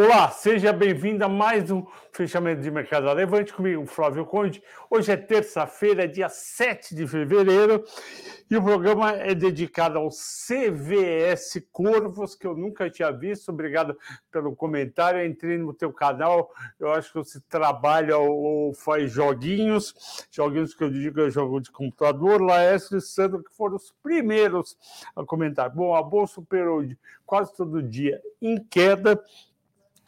Olá, seja bem-vindo a mais um fechamento de mercado Levante comigo, Flávio Conde. Hoje é terça-feira, dia 7 de fevereiro, e o programa é dedicado ao CVS Corvos, que eu nunca tinha visto. Obrigado pelo comentário. Eu entrei no teu canal, eu acho que você trabalha ou faz joguinhos, joguinhos que eu digo é jogo de computador. Laércio e Sandro, que foram os primeiros a comentar. Bom, a Bolsa operou quase todo dia em queda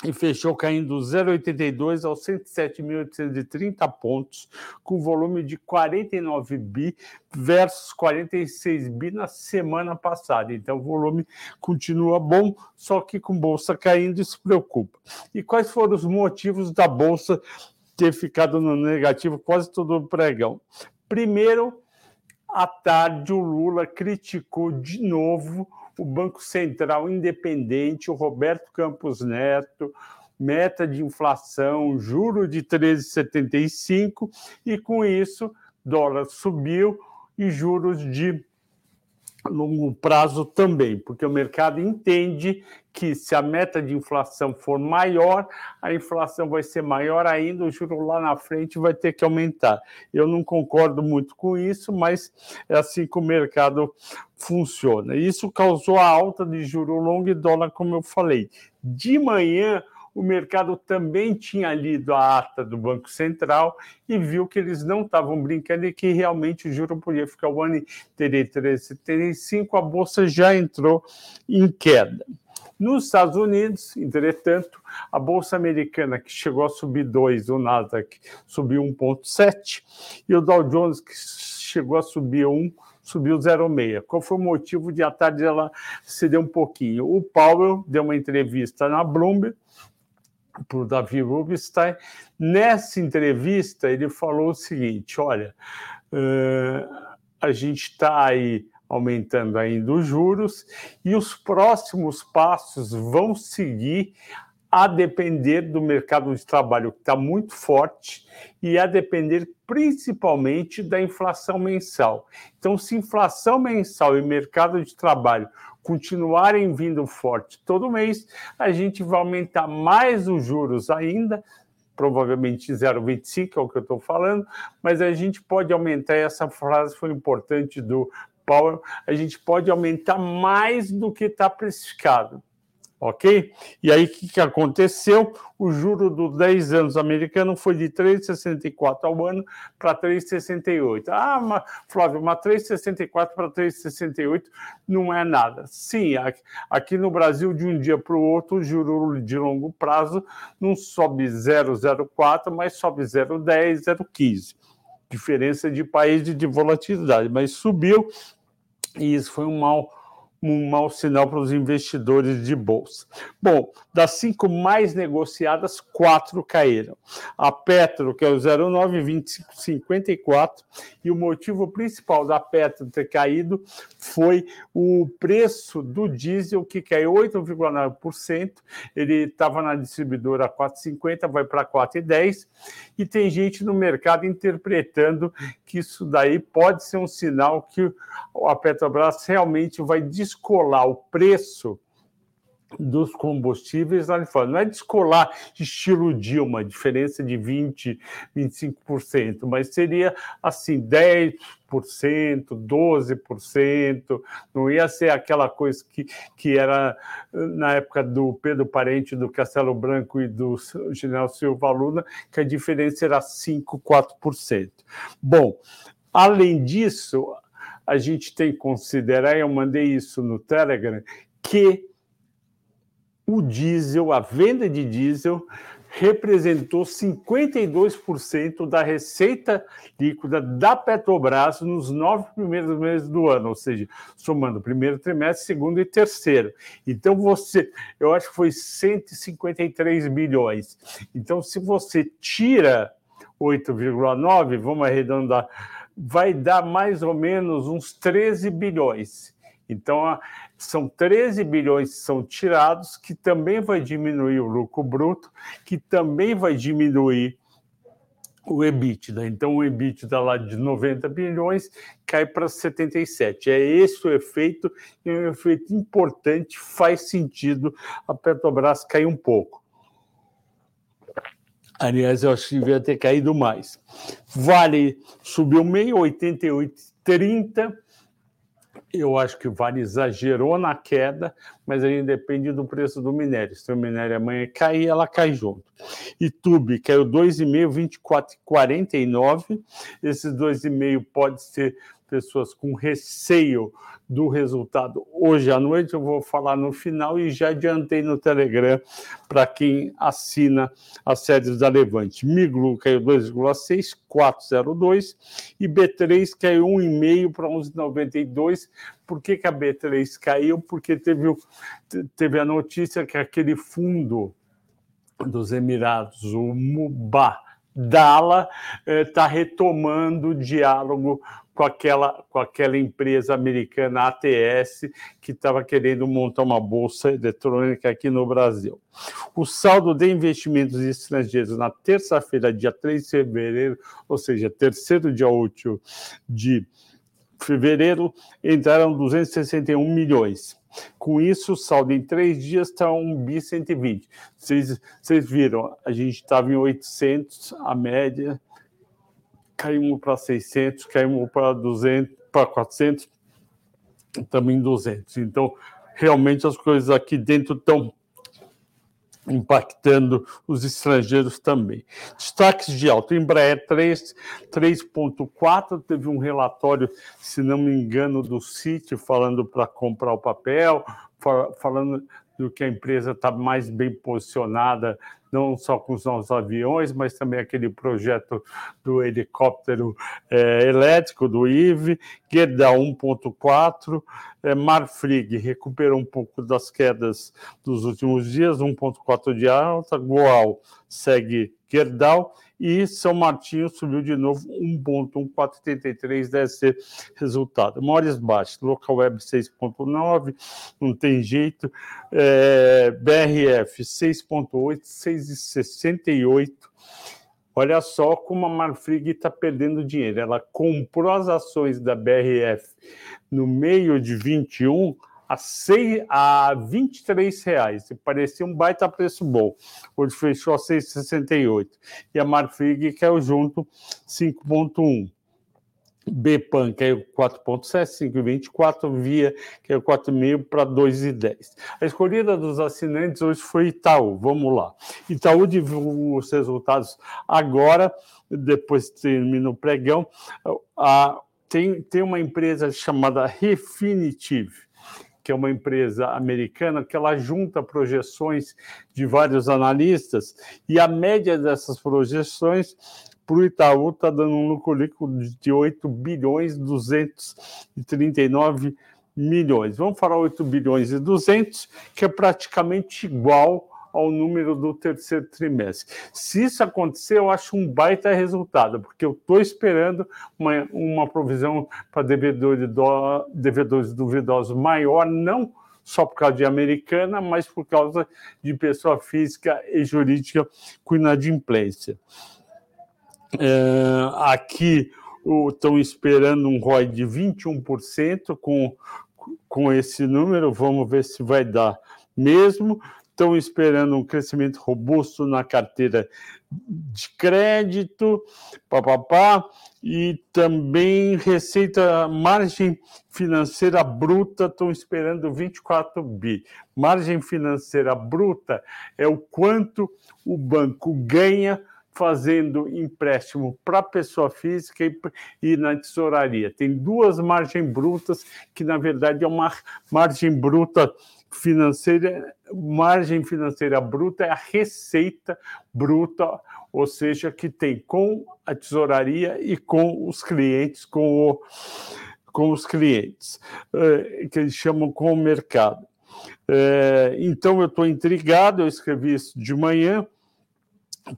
e fechou caindo 0,82 aos 107.830 pontos, com volume de 49 bi versus 46 bi na semana passada. Então, o volume continua bom, só que com bolsa caindo, isso preocupa. E quais foram os motivos da bolsa ter ficado no negativo quase todo o pregão? Primeiro, à tarde, o Lula criticou de novo o Banco Central independente, o Roberto Campos Neto, meta de inflação, juro de 13,75, e com isso, dólar subiu e juros de longo prazo também, porque o mercado entende que se a meta de inflação for maior, a inflação vai ser maior ainda, o juro lá na frente vai ter que aumentar. Eu não concordo muito com isso, mas é assim que o mercado funciona. Isso causou a alta de juro longo e dólar, como eu falei. De manhã, o mercado também tinha lido a ata do Banco Central e viu que eles não estavam brincando e que realmente o juro podia ficar o ano inteiro em 3,75, a bolsa já entrou em queda. Nos Estados Unidos, entretanto, a bolsa americana que chegou a subir 2, o Nasdaq subiu 1,7 e o Dow Jones que chegou a subir 1, subiu 0,6. Qual foi o motivo de à tarde ela ceder um pouquinho? O Powell deu uma entrevista na Bloomberg para o Davi Rubinstein. Nessa entrevista, ele falou o seguinte: olha, uh, a gente está aí aumentando ainda os juros e os próximos passos vão seguir a depender do mercado de trabalho que está muito forte e a depender principalmente da inflação mensal. Então, se inflação mensal e mercado de trabalho continuarem vindo forte todo mês, a gente vai aumentar mais os juros ainda, provavelmente 0,25 é o que eu estou falando, mas a gente pode aumentar, essa frase foi importante do Powell, a gente pode aumentar mais do que está precificado ok? E aí, o que, que aconteceu? O juro dos 10 anos americano foi de 3,64 ao ano para 3,68. Ah, mas, Flávio, mas 3,64 para 3,68 não é nada. Sim, aqui no Brasil, de um dia para o outro, o juro de longo prazo não sobe 0,04, mas sobe 0,10, 0,15. Diferença de país de volatilidade, mas subiu e isso foi um mal um mau sinal para os investidores de bolsa. Bom, das cinco mais negociadas, quatro caíram. A Petro, que é o 092554, e o motivo principal da Petro ter caído foi o preço do diesel, que caiu 8,9%. Ele estava na distribuidora a 4,50, vai para 4,10, e tem gente no mercado interpretando que isso daí pode ser um sinal que a Petrobras realmente vai descolar o preço dos combustíveis lá de fora. Não é descolar estilo Dilma, diferença de 20%, 25%, mas seria assim, 10%, 12%, não ia ser aquela coisa que, que era na época do Pedro Parente, do Castelo Branco e do General Silva Luna, que a diferença era 5%, 4%. Bom, além disso, a gente tem que considerar, eu mandei isso no Telegram, que o diesel, a venda de diesel, representou 52% da receita líquida da Petrobras nos nove primeiros meses do ano, ou seja, somando primeiro trimestre, segundo e terceiro. Então você, eu acho que foi 153 bilhões. Então se você tira 8,9, vamos arredondar vai dar mais ou menos uns 13 bilhões. Então, são 13 bilhões que são tirados, que também vai diminuir o lucro bruto, que também vai diminuir o EBITDA. Então, o EBITDA lá de 90 bilhões cai para 77. É esse o efeito, e é um efeito importante, faz sentido a Petrobras cair um pouco. Aliás, eu acho que devia ter caído mais. Vale subiu meio, 88,30 eu acho que Vale exagerou na queda, mas aí depende do preço do minério. Se o minério amanhã cair, ela cai junto. Itube caiu 2,5, 24,49. Esses 2,5 pode ser pessoas com receio do resultado hoje à noite. Eu vou falar no final e já adiantei no Telegram para quem assina as séries da Levante. Miglu caiu 2,6, 4,02 e B3 caiu 1,5 para 11,92. Por que, que a B3 caiu? Porque teve, teve a notícia que aquele fundo dos Emirados, o Mubá, Dala está eh, retomando o diálogo com aquela, com aquela empresa americana ATS que estava querendo montar uma bolsa eletrônica aqui no Brasil. O saldo de investimentos estrangeiros na terça-feira, dia 3 de fevereiro, ou seja, terceiro dia útil de fevereiro, entraram 261 milhões. Com isso, o saldo em três dias está 1 bi 120. Vocês, viram, a gente estava em 800, a média, caímos para 600, caímos para 200, para 400, também 200. Então, realmente as coisas aqui dentro estão impactando os estrangeiros também. Destaques de alta, Embraer 3, 3.4, teve um relatório, se não me engano, do City falando para comprar o papel, falando do que a empresa está mais bem posicionada não só com os novos aviões, mas também aquele projeto do helicóptero é, elétrico, do IVE, Gerdau 1.4, é, Marfrig recuperou um pouco das quedas dos últimos dias, 1.4 de alta, Goal segue Gerdau e São Martinho subiu de novo 1,1483, deve ser resultado. Maiores baixos, Local Web 6,9, não tem jeito, é, BRF 6,8, 6,68. Olha só como a Marfrig está perdendo dinheiro. Ela comprou as ações da BRF no meio de 21 a, seis, a 23 reais. Parecia um baita preço bom. Hoje fechou a 6,68. E a Marfrig caiu junto 5,1. BPAN caiu 4,7, 5,24, Via caiu 4,5 para 2,10. A escolhida dos assinantes hoje foi Itaú, vamos lá. Itaú divulgou os resultados agora, depois termina o pregão. A, tem, tem uma empresa chamada Refinitiv, que é uma empresa americana, que ela junta projeções de vários analistas, e a média dessas projeções para o Itaú está dando um lucro líquido de 8 bilhões 239 milhões. Vamos falar 8 bilhões e 200, que é praticamente igual ao número do terceiro trimestre. Se isso acontecer, eu acho um baita resultado, porque eu estou esperando uma, uma provisão para devedores, do, devedores duvidosos maior, não só por causa de americana, mas por causa de pessoa física e jurídica com inadimplência. É, aqui estão esperando um ROI de 21% com, com esse número, vamos ver se vai dar mesmo estão esperando um crescimento robusto na carteira de crédito, papapá, e também receita, margem financeira bruta, estão esperando 24 bi. Margem financeira bruta é o quanto o banco ganha fazendo empréstimo para pessoa física e, e, na tesouraria. Tem duas margens brutas, que na verdade é uma margem bruta financeira, margem financeira bruta é a receita bruta, ou seja, que tem com a tesouraria e com os clientes, com, o, com os clientes, é, que eles chamam com o mercado. É, então eu estou intrigado, eu escrevi isso de manhã,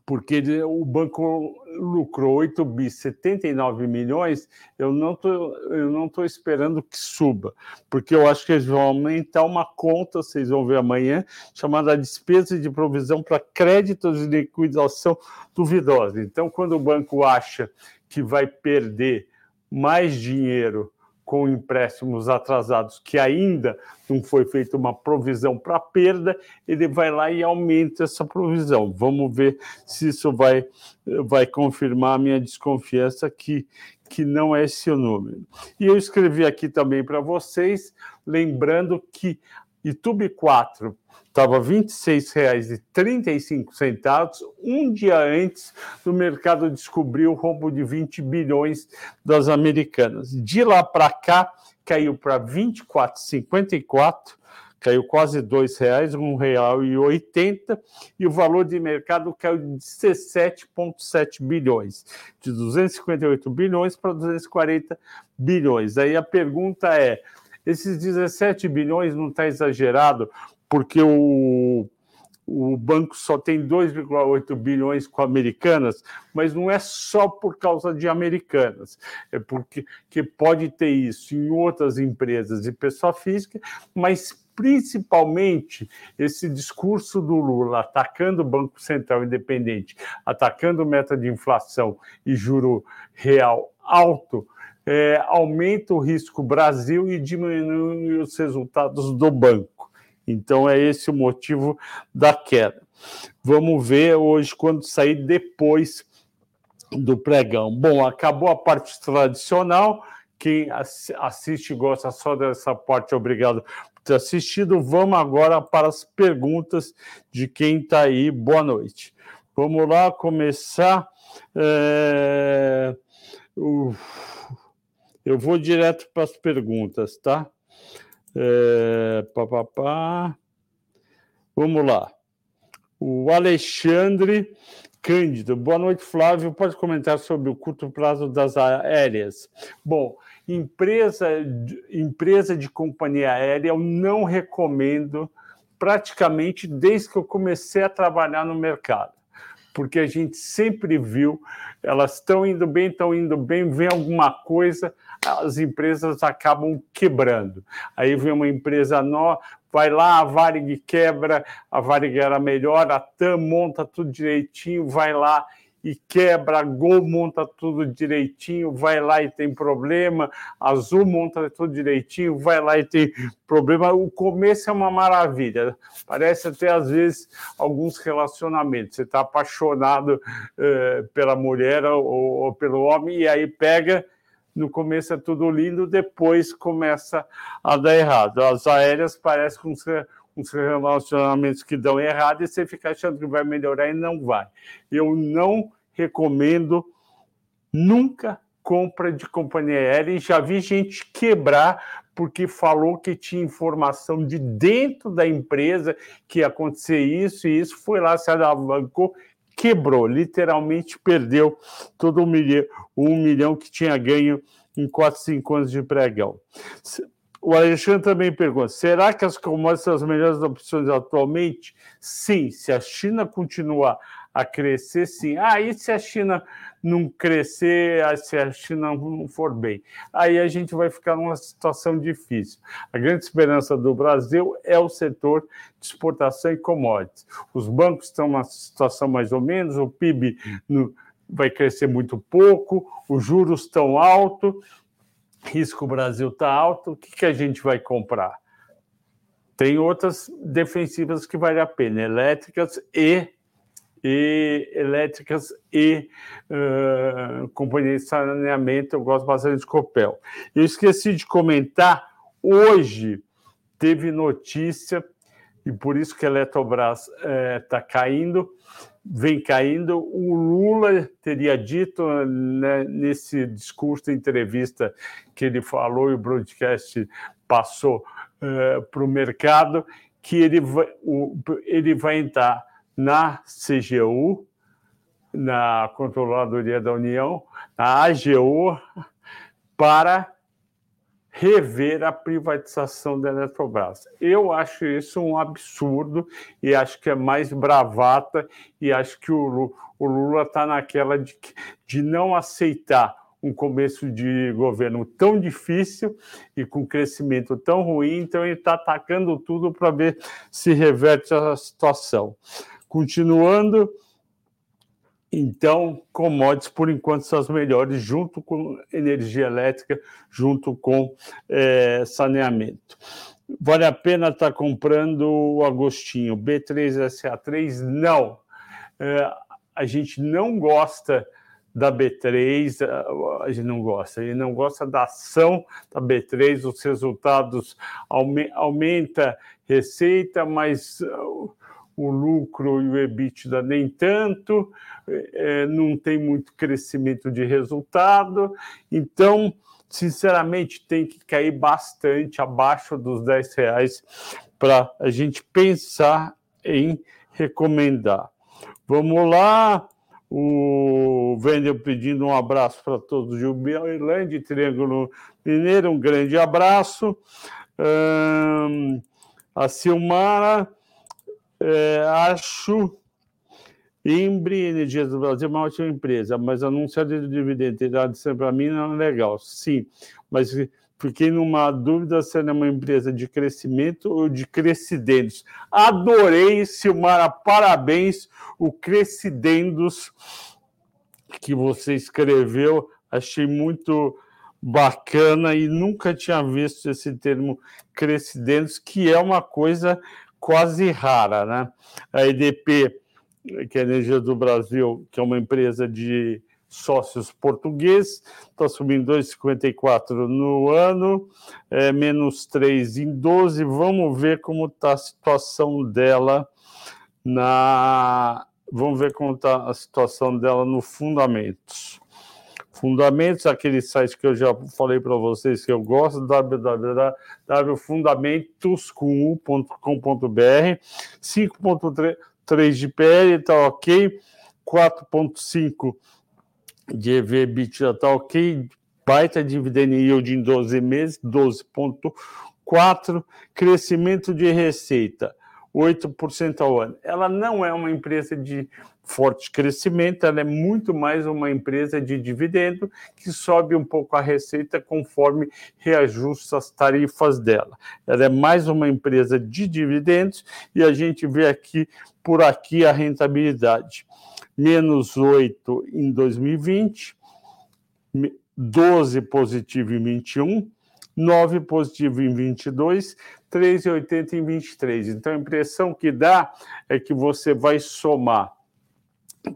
porque o banco lucrou 8 bi 79 milhões, eu não tô, eu não estou esperando que suba, porque eu acho que eles vão aumentar uma conta, vocês vão ver amanhã, chamada despesa de provisão para créditos de liquidação duvidosa. Então, quando o banco acha que vai perder mais dinheiro com empréstimos atrasados, que ainda não foi feita uma provisão para perda, ele vai lá e aumenta essa provisão. Vamos ver se isso vai, vai confirmar a minha desconfiança que, que não é esse o número. E eu escrevi aqui também para vocês, lembrando que YouTube 4 estava R$ 26,35, um dia antes do mercado descobrir o rombo de 20 bilhões das americanas. De lá para cá, caiu para R$ 24,54, caiu quase R$ reais, R$ 1,80, e o valor de mercado caiu de 17,7 bilhões, de 258 bilhões para 240 bilhões. Aí a pergunta é, esses 17 bilhões não está exagerado? porque o, o banco só tem 2,8 bilhões com americanas, mas não é só por causa de americanas, é porque que pode ter isso em outras empresas de pessoa física, mas principalmente esse discurso do Lula atacando o Banco Central Independente, atacando meta de inflação e juro real alto, é, aumenta o risco Brasil e diminui os resultados do banco. Então é esse o motivo da queda. Vamos ver hoje quando sair depois do pregão. Bom, acabou a parte tradicional. Quem assiste e gosta só dessa parte, obrigado por ter assistido. Vamos agora para as perguntas de quem está aí. Boa noite. Vamos lá começar. É... Eu vou direto para as perguntas, tá? É, pá, pá, pá. Vamos lá. O Alexandre Cândido. Boa noite, Flávio. Pode comentar sobre o curto prazo das aéreas? Bom, empresa, empresa de companhia aérea eu não recomendo praticamente desde que eu comecei a trabalhar no mercado porque a gente sempre viu, elas estão indo bem, estão indo bem, vem alguma coisa, as empresas acabam quebrando. Aí vem uma empresa nova, vai lá, a Varig quebra, a Varig era melhor, a TAM monta tudo direitinho, vai lá e quebra, a Gol monta tudo direitinho, vai lá e tem problema, a Azul monta tudo direitinho, vai lá e tem problema. O começo é uma maravilha, parece até às vezes alguns relacionamentos. Você está apaixonado uh, pela mulher ou, ou pelo homem, e aí pega no começo é tudo lindo, depois começa a dar errado. As aéreas parecem com uns relacionamentos que dão errado e você fica achando que vai melhorar e não vai. Eu não recomendo nunca compra de companhia aérea e já vi gente quebrar porque falou que tinha informação de dentro da empresa que ia acontecer isso e isso foi lá, se alavancou, quebrou, literalmente perdeu todo um milhão, um milhão que tinha ganho em 4, 5 anos de pregão. O Alexandre também pergunta: será que as commodities são as melhores opções atualmente? Sim, se a China continuar a crescer, sim. Ah, e se a China não crescer, ah, se a China não for bem? Aí a gente vai ficar numa situação difícil. A grande esperança do Brasil é o setor de exportação e commodities. Os bancos estão numa situação mais ou menos, o PIB no, vai crescer muito pouco, os juros estão altos risco Brasil está alto, o que, que a gente vai comprar? Tem outras defensivas que vale a pena, elétricas e, e elétricas e uh, companhia de saneamento, eu gosto bastante de Copel. Eu esqueci de comentar, hoje teve notícia, e por isso que a Eletrobras está eh, caindo, vem caindo. O Lula teria dito né, nesse discurso, entrevista que ele falou e o broadcast passou eh, para o mercado, que ele vai, o, ele vai entrar na CGU, na Controladoria da União, na AGU, para rever a privatização da Eletrobras. Eu acho isso um absurdo e acho que é mais bravata e acho que o, Lula está naquela de, de não aceitar um começo de governo tão difícil e com crescimento tão ruim, então ele está atacando tudo para ver se reverte a situação. Continuando, Então, commodities, por enquanto, são as melhores, junto com energia elétrica, junto com é, saneamento. Vale a pena estar tá comprando o Agostinho. B3SA3, não. É, a gente não gosta da B3, a gente não gosta, gente não gosta da ação da B3, os resultados aumenta receita, mas o lucro e o EBITDA nem tanto, é, não tem muito crescimento de resultado, então, sinceramente, tem que cair bastante abaixo dos 10 reais para a gente pensar em recomendar. Vamos lá, o Wendel pedindo um abraço para todos de Uberlândia, Triângulo Mineiro, um grande abraço. a Silmara é, acho Embre Energias do Brasil é uma ótima empresa, mas anunciar de dividendo para mim não é legal. Sim, mas fiquei numa dúvida se é uma empresa de crescimento ou de crescidendos. Adorei, Silmara, parabéns, o Crescidendos que você escreveu, achei muito bacana e nunca tinha visto esse termo crescidendos, que é uma coisa quase rara, né? A EDP, que é a Energia do Brasil, que é uma empresa de sócios portugueses, está subindo 2,54 no ano, é, menos 3 em 12. Vamos ver como está a situação dela na. Vamos ver como está a situação dela no Fundamentos. Fundamentos, aquele site que eu já falei para vocês que eu gosto, www.fundamentos.com.br, 5.3 de PL, está ok, 4.5 de EV EBITDA está ok, baita dividend yield em 12 meses, 12.4, crescimento de receita, 8% ao ano. Ela não é uma empresa de forte crescimento, ela é muito mais uma empresa de dividendo que sobe um pouco a receita conforme reajusta as tarifas dela. Ela é mais uma empresa de dividendos e a gente vê aqui por aqui a rentabilidade. Menos 8 em 2020, 12 positivo em 21, 9 positivo em 22, 3,80 em 23. Então a impressão que dá é que você vai somar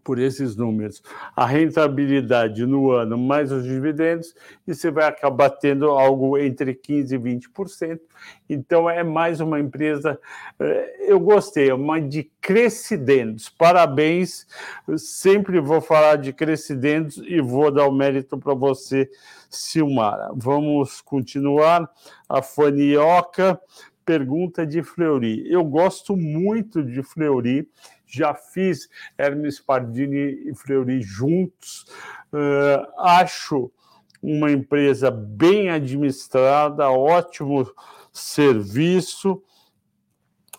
por esses números, a rentabilidade no ano mais os dividendos, e você vai acabar tendo algo entre 15% e 20%. Então, é mais uma empresa, eh, eu gostei, é uma de crescidendos. Parabéns, sempre vou falar de crescidendos e vou dar o mérito para você, Silmara. Vamos continuar. A Fanioca pergunta de Fleury. Eu gosto muito de Fleury já fiz Hermes Pardini e Fleury juntos. Uh, acho uma empresa bem administrada, ótimo serviço,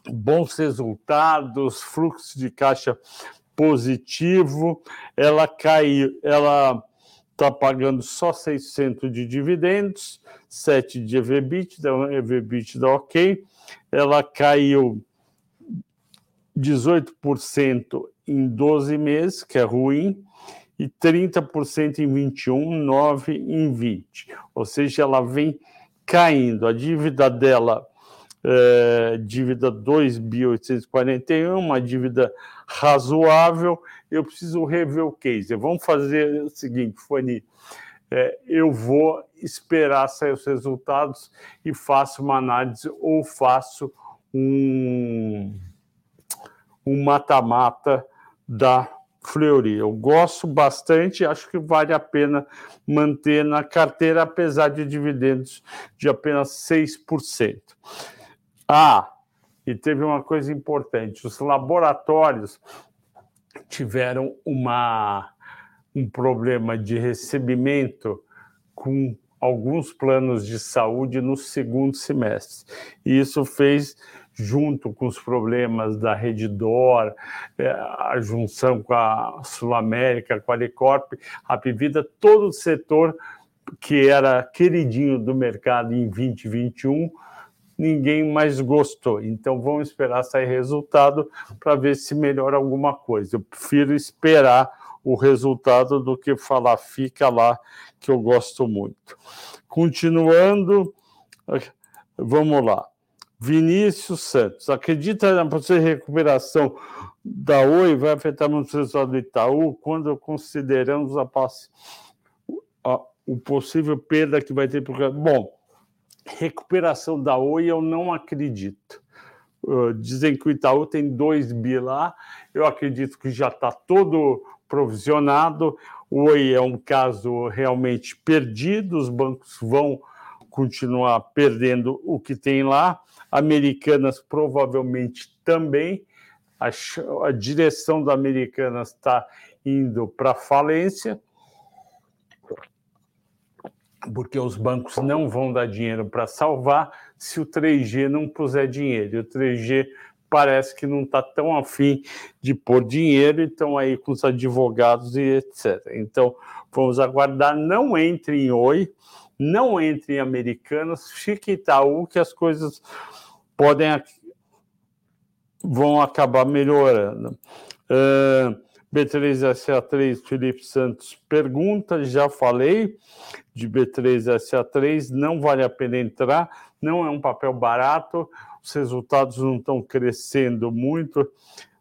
bons resultados, fluxo de caixa positivo. Ela caiu, ela está pagando só 600 de dividendos, 7 de EVBIT, EVBIT da ok. Ela caiu 18% em 12 meses, que é ruim, e 30% em 21, 9 em 20. Ou seja, ela vem caindo. A dívida dela, é, dívida 2.841, uma dívida razoável. Eu preciso rever o case. Vamos fazer o seguinte, Fanny. É, eu vou esperar sair os resultados e faço uma análise ou faço um um mata-mata da Fleury. Eu gosto bastante, acho que vale a pena manter na carteira, apesar de dividendos de apenas 6%. Ah, e teve uma coisa importante: os laboratórios tiveram uma, um problema de recebimento com alguns planos de saúde no segundo semestre. E isso fez junto com os problemas da Reddor, é, a junção com a Sul América, com a Lecorp, a Pivida, todo o setor que era queridinho do mercado em 2021, ninguém mais gostou. Então vamos esperar sair resultado para ver se melhora alguma coisa. Eu prefiro esperar o resultado do que falar fica lá, que eu gosto muito. Continuando, vamos lá. Vinícius Santos, acredita na possível recuperação da Oi vai afetar muito o resultado do Itaú quando consideramos a, a o possível perda que vai ter por bom recuperação da Oi eu não acredito uh, dizem que o Itaú tem 2 bi lá. Eu acredito que já está todo provisionado. O Oi é um caso realmente perdido. Os bancos vão continuar perdendo o que tem lá. Americanas provavelmente também. A direção da Americanas está indo para falência porque os bancos não vão dar dinheiro para salvar se o 3G não puser dinheiro. E o 3G parece que não está tão afim de pôr dinheiro e estão aí com os advogados e etc. Então, vamos aguardar. Não entre em Oi, não entre em Americanas, fique Itaú, que as coisas podem vão acabar melhorando. Uh, B3SA3, Felipe Santos pergunta, já falei de B3SA3, não vale a pena entrar, não é um papel barato, os resultados não estão crescendo muito.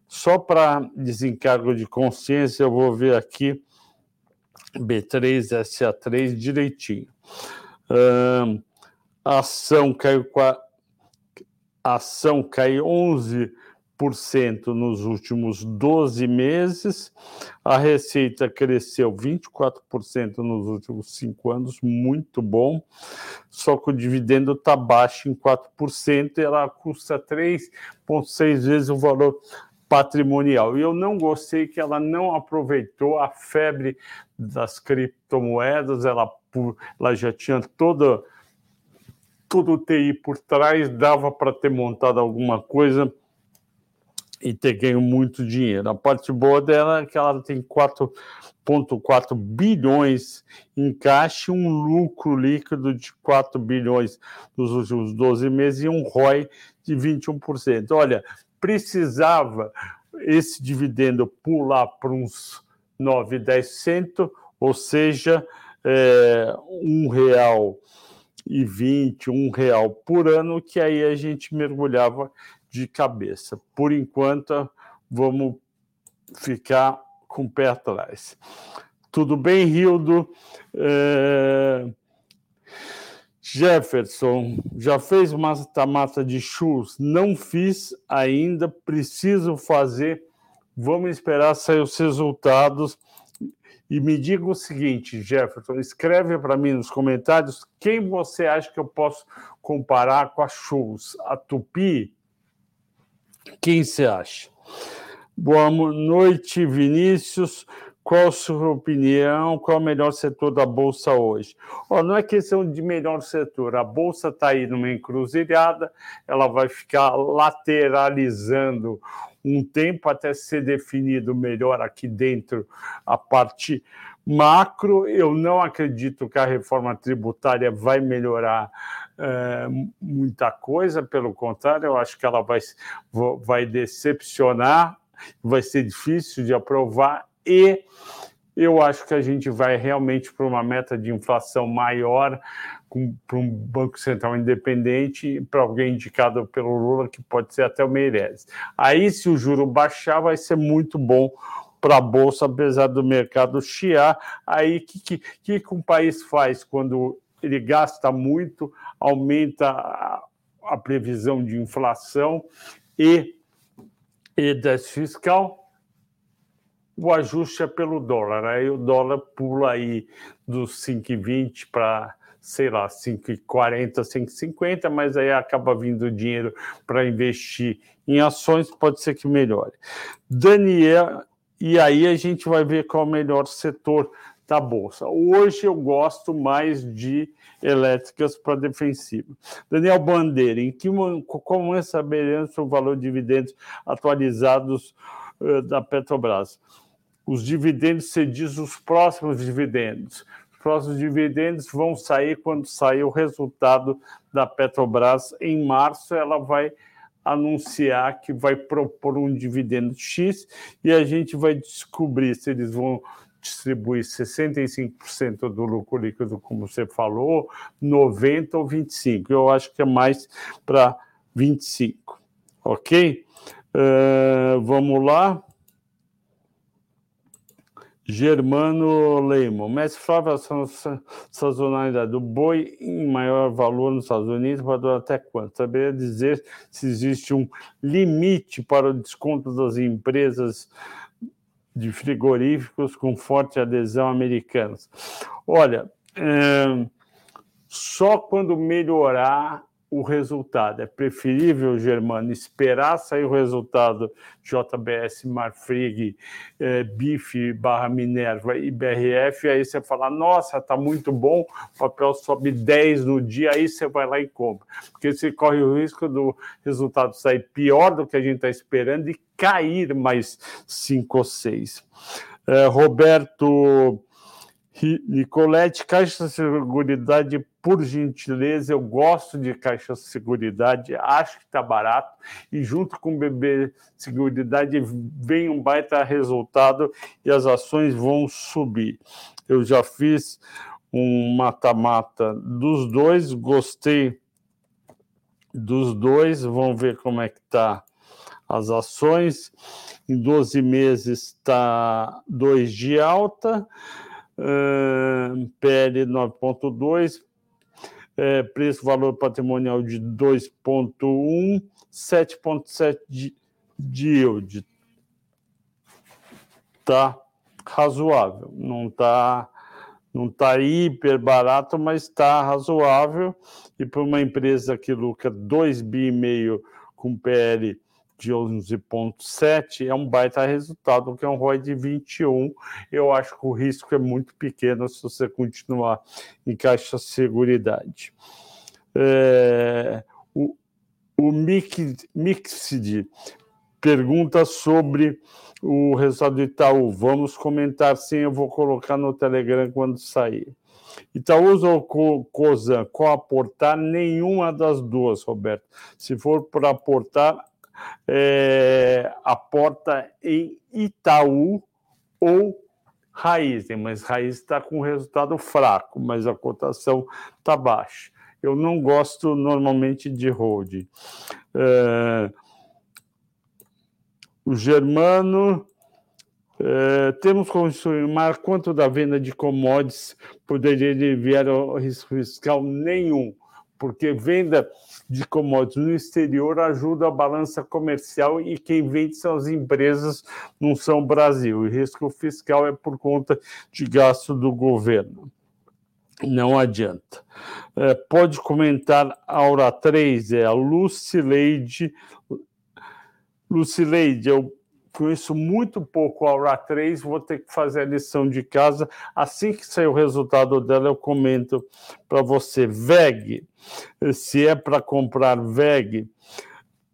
Só para desencargo de consciência, eu vou ver aqui B3SA3 direitinho. Uh, a ação caiu, a ação caiu 11 nos últimos 12 meses, a receita cresceu 24% nos últimos cinco anos, muito bom, só que o dividendo está baixo em 4%, ela custa 3,6 vezes o valor patrimonial. E eu não gostei que ela não aproveitou a febre das criptomoedas, ela, ela já tinha toda todo o TI por trás, dava para ter montado alguma coisa e ter ganho muito dinheiro. A parte boa dela é que ela tem 4,4 bilhões em caixa, um lucro líquido de 4 bilhões nos últimos 12 meses e um ROI de 21%. Olha, precisava esse dividendo pular para uns 9, 10 centos, ou seja, é, um real e 20, um real por ano, que aí a gente mergulhava de cabeça. Por enquanto, vamos ficar com o pé atrás. Tudo bem, Rildo? É... Jefferson, já fez mata-mata de churros? Não fiz ainda, preciso fazer. Vamos esperar sair os resultados. E me diga o seguinte, Jefferson, escreve para mim nos comentários quem você acha que eu posso comparar com a Churros, a Tupi quem você acha? Boa noite, Vinícius. Qual a sua opinião? Qual é o melhor setor da Bolsa hoje? Oh, não é questão de melhor setor. A Bolsa está aí numa encruzilhada, ela vai ficar lateralizando um tempo até ser definido melhor aqui dentro a parte macro. Eu não acredito que a reforma tributária vai melhorar é, muita coisa, pelo contrário, eu acho que ela vai, vai decepcionar, vai ser difícil de aprovar e eu acho que a gente vai realmente para uma meta de inflação maior para um Banco Central independente, para alguém indicado pelo Lula, que pode ser até o Meirelles. Aí, se o juro baixar, vai ser muito bom para a Bolsa, apesar do mercado chiar. Aí, o que, que, que um país faz quando ele gasta muito, aumenta a, a previsão de inflação e, e déficit fiscal, o ajuste é pelo dólar. Aí o dólar pula aí dos 5,20 para, sei lá, 5,40, 5,50, mas aí acaba vindo dinheiro para investir em ações, pode ser que melhore. Daniel, e aí a gente vai ver qual é o melhor setor da bolsa. Hoje eu gosto mais de elétricas para defensiva. Daniel Bandeira, em que como é saberemos o valor de dividendos atualizados uh, da Petrobras? Os dividendos, você diz os próximos dividendos. Os próximos dividendos vão sair quando sair o resultado da Petrobras em março. Ela vai anunciar que vai propor um dividendo X e a gente vai descobrir se eles vão distribuir 65% do lucro líquido, como você falou, 90% ou 25%. Eu acho que é mais para 25%. Ok? Uh, vamos lá. Germano Leimo. Mestre Flávio, a sazonalidade do boi em maior valor nos Estados Unidos vai durar até quanto? Saberia dizer se existe um limite para o desconto das empresas de frigoríficos com forte adesão americanas. Olha, é, só quando melhorar o resultado. É preferível, Germano, esperar sair o resultado JBS, Marfrig, é, BIF, barra Minerva e BRF, aí você fala, nossa, tá muito bom, o papel sobe 10 no dia, aí você vai lá e compra. Porque você corre o risco do resultado sair pior do que a gente está esperando e cair mais 5 ou 6. É, Roberto Nicolete, Caixa de Seguridade, por gentileza, eu gosto de Caixa de Seguridade, acho que está barato, e junto com o BB Seguridade vem um baita resultado e as ações vão subir. Eu já fiz um mata-mata dos dois, gostei dos dois, vamos ver como é que está as ações. Em 12 meses está 2 de alta, PL 9,2, é, preço valor patrimonial de 2,1, 7,7 de, de yield. Tá razoável, não tá não está hiper barato, mas está razoável. E para uma empresa que lucra 2,5 bi com PL de 11,7 é um baita resultado, que é um ROI de 21. Eu acho que o risco é muito pequeno se você continuar em caixa seguridade. É, o, o Mixed pergunta sobre o resultado do Itaú. Vamos comentar sim, eu vou colocar no Telegram quando sair. Itaúsa ou Cosan, qual aportar? Nenhuma das duas, Roberto. Se for para aportar, é, aporta em Itaú ou Raizen, mas Raizen está com resultado fraco, mas a cotação está baixa. Eu não gosto normalmente de hold. É, o Germano, é, temos como estimar quanto da venda de commodities poderia aliviar o risco fiscal? Nenhum, porque venda de commodities no exterior ajuda a balança comercial e quem vende são as empresas, não são o Brasil. O risco fiscal é por conta de gasto do governo. Não adianta. É, pode comentar a Aura 3, é a Lucileide. Lucileide, eu conheço muito pouco a Aura 3, vou ter que fazer a lição de casa. Assim que sair o resultado dela, eu comento para você. VEG, se é para comprar VEG,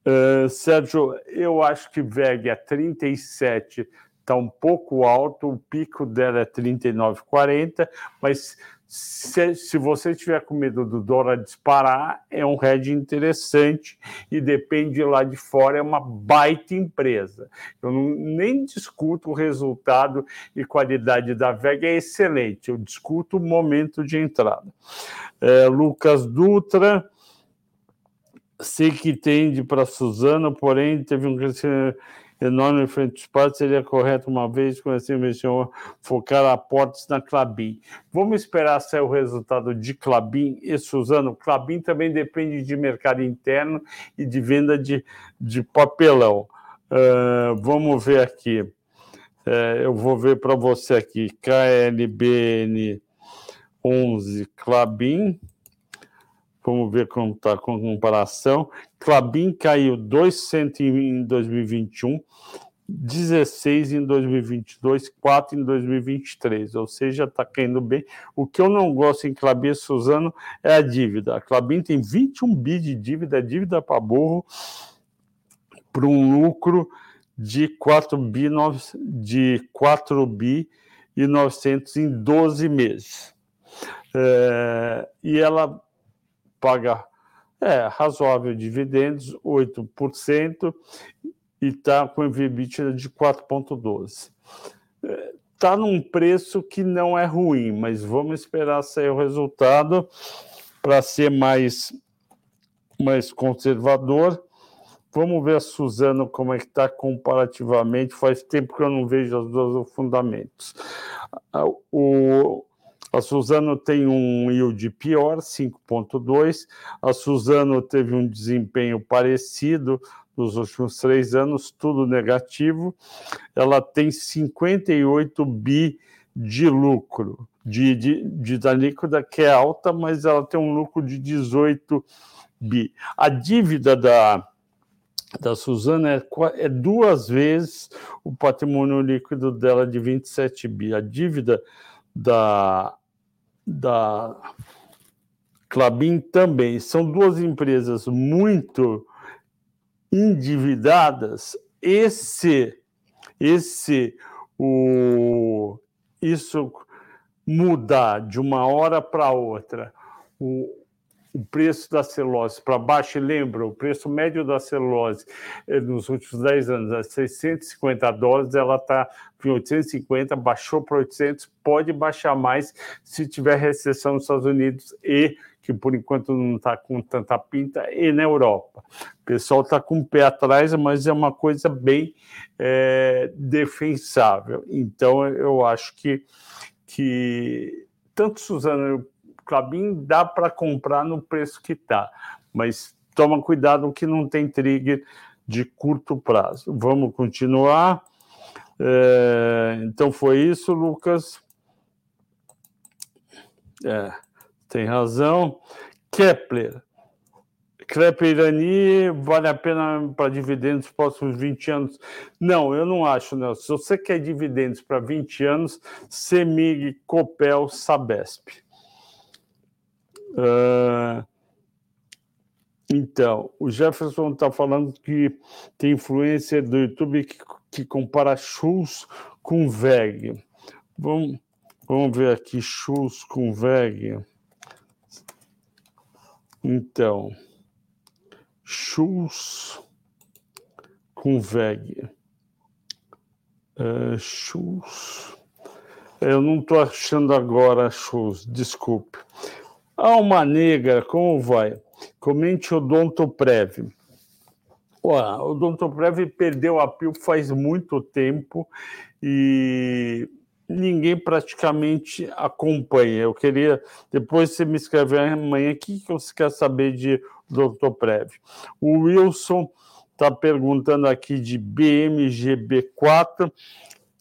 uh, Sérgio, eu acho que VEG é 37, está um pouco alto, o pico dela é 39,40, mas se, se você tiver com medo do dólar disparar, é um hedge interessante e depende lá de fora, é uma baita empresa. Eu não, nem discuto o resultado e qualidade da VEG, é excelente, eu discuto o momento de entrada. É, Lucas Dutra, sei que tende para Suzano, porém teve um crescimento enorme frente aos partes, seria correto, uma vez com essa investigação, focar aportes na Clabin. Vamos esperar sair o resultado de Clabin e Suzano. Clabin também depende de mercado interno e de venda de, de papelão. Uh, vamos ver aqui. Uh, eu vou ver para você aqui. KLBN 11 Clabin. Vamos ver como está com comparação. Clabin caiu 2% em 2021, 16 em 2022, 4 em 2023, ou seja, está caindo bem. O que eu não gosto em Clabin Suzano é a dívida. A Clabin tem 21 bi de dívida, dívida para burro, para um lucro de 4 bi, de 4 bi e 900 em 12 meses. É, e ela paga É, razoável dividendos, 8%, e está com EBITDA de 4,12%. Está num preço que não é ruim, mas vamos esperar sair o resultado para ser mais, mais conservador. Vamos ver a Suzano como é que está comparativamente. Faz tempo que eu não vejo os dois fundamentos. O, a Suzano tem um yield pior, 5,2. A Suzano teve um desempenho parecido nos últimos três anos, tudo negativo. Ela tem 58 bi de lucro, de, de, de da líquida, que é alta, mas ela tem um lucro de 18 bi. A dívida da, da Suzana é, é, duas vezes o patrimônio líquido dela de 27 bi. A dívida da da Clabin também. São duas empresas muito endividadas. Esse, esse, o, isso mudar de uma hora para outra, o, o preço da celulose para baixo, lembra, o preço médio da celulose eh, nos últimos 10 anos é 650 dólares, ela está em 850, baixou para 800, pode baixar mais se tiver recessão nos Estados Unidos e que por enquanto não está com tanta pinta, e na Europa. O pessoal está com o pé atrás, mas é uma coisa bem é, defensável. Então, eu acho que, que tanto Suzano Clabin dá para comprar no preço que está, mas toma cuidado que não tem trigger de curto prazo. Vamos continuar. É, então foi isso, Lucas. É, tem razão. Kepler. Kepler Irani vale a pena para dividendos nos próximos 20 anos? Não, eu não acho, não. Se você quer dividendos para 20 anos, Semig, Copel, Sabesp. Uh, então, o Jefferson está falando que tem influência do YouTube que, que compara Schultz com VEG. Vamos, vamos ver aqui, Schultz com VEG. Então, Schultz com VEG. Uh, Schultz. Eu não estou achando agora Schultz, desculpe. Alma Negra, como vai? Comente o Odontoprev. O Odontoprev perdeu a PIL faz muito tempo e ninguém praticamente acompanha. Eu queria, depois você me escrever amanhã, o que você quer saber de Odontoprev? O Wilson está perguntando aqui de BMGB4,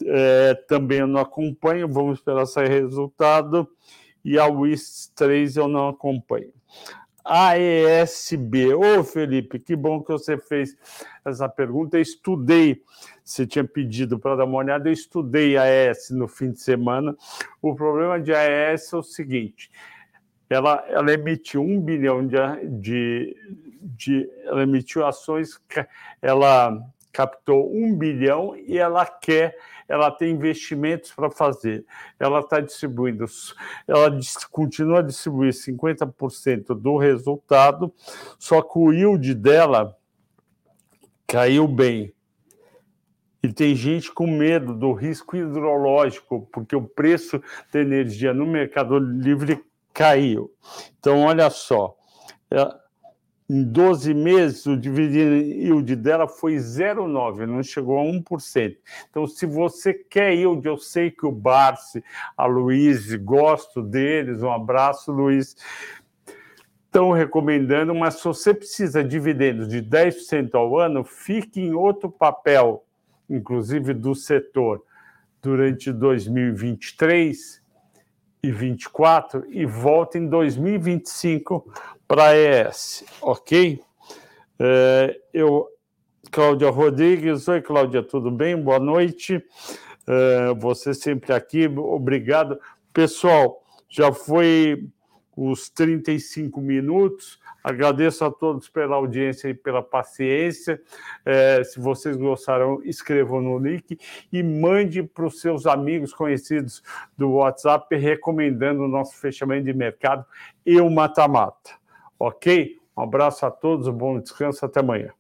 é, também não acompanho, vamos esperar sair resultado e a WIS 3 eu não acompanho. AESB, ô Felipe, que bom que você fez essa pergunta. Eu estudei, você tinha pedido para dar uma olhada, eu estudei AES no fim de semana. O problema de AES é o seguinte: ela, ela emitiu um bilhão de, de, de. Ela emitiu ações, ela captou um bilhão e ela quer ela tem investimentos para fazer, ela está distribuindo, ela continua a distribuir 50% do resultado, só que o yield dela caiu bem. E tem gente com medo do risco hidrológico, porque o preço da energia no Mercado Livre caiu. Então, olha só, em 12 meses, o dividend yield dela foi 0,9, não chegou a 1%. Então, se você quer yield, eu sei que o Barsi, a Luiz, gosto deles, um abraço, Luiz, estão recomendando, mas se você precisa de dividendos de 10% ao ano, fique em outro papel, inclusive do setor, durante 2023 e 24 e volta em 2025 para a ES, ok? É, eu, Cláudia Rodrigues, oi Cláudia, tudo bem? Boa noite. É, você sempre aqui, obrigado. Pessoal, já foi os 35 minutos. Agradeço a todos pela audiência e pela paciência. É, se vocês gostaram, escrevam no link e mande para os seus amigos conhecidos do WhatsApp recomendando o nosso fechamento de mercado e o mata-mata. Ok? Um abraço a todos, um bom descanso, até amanhã.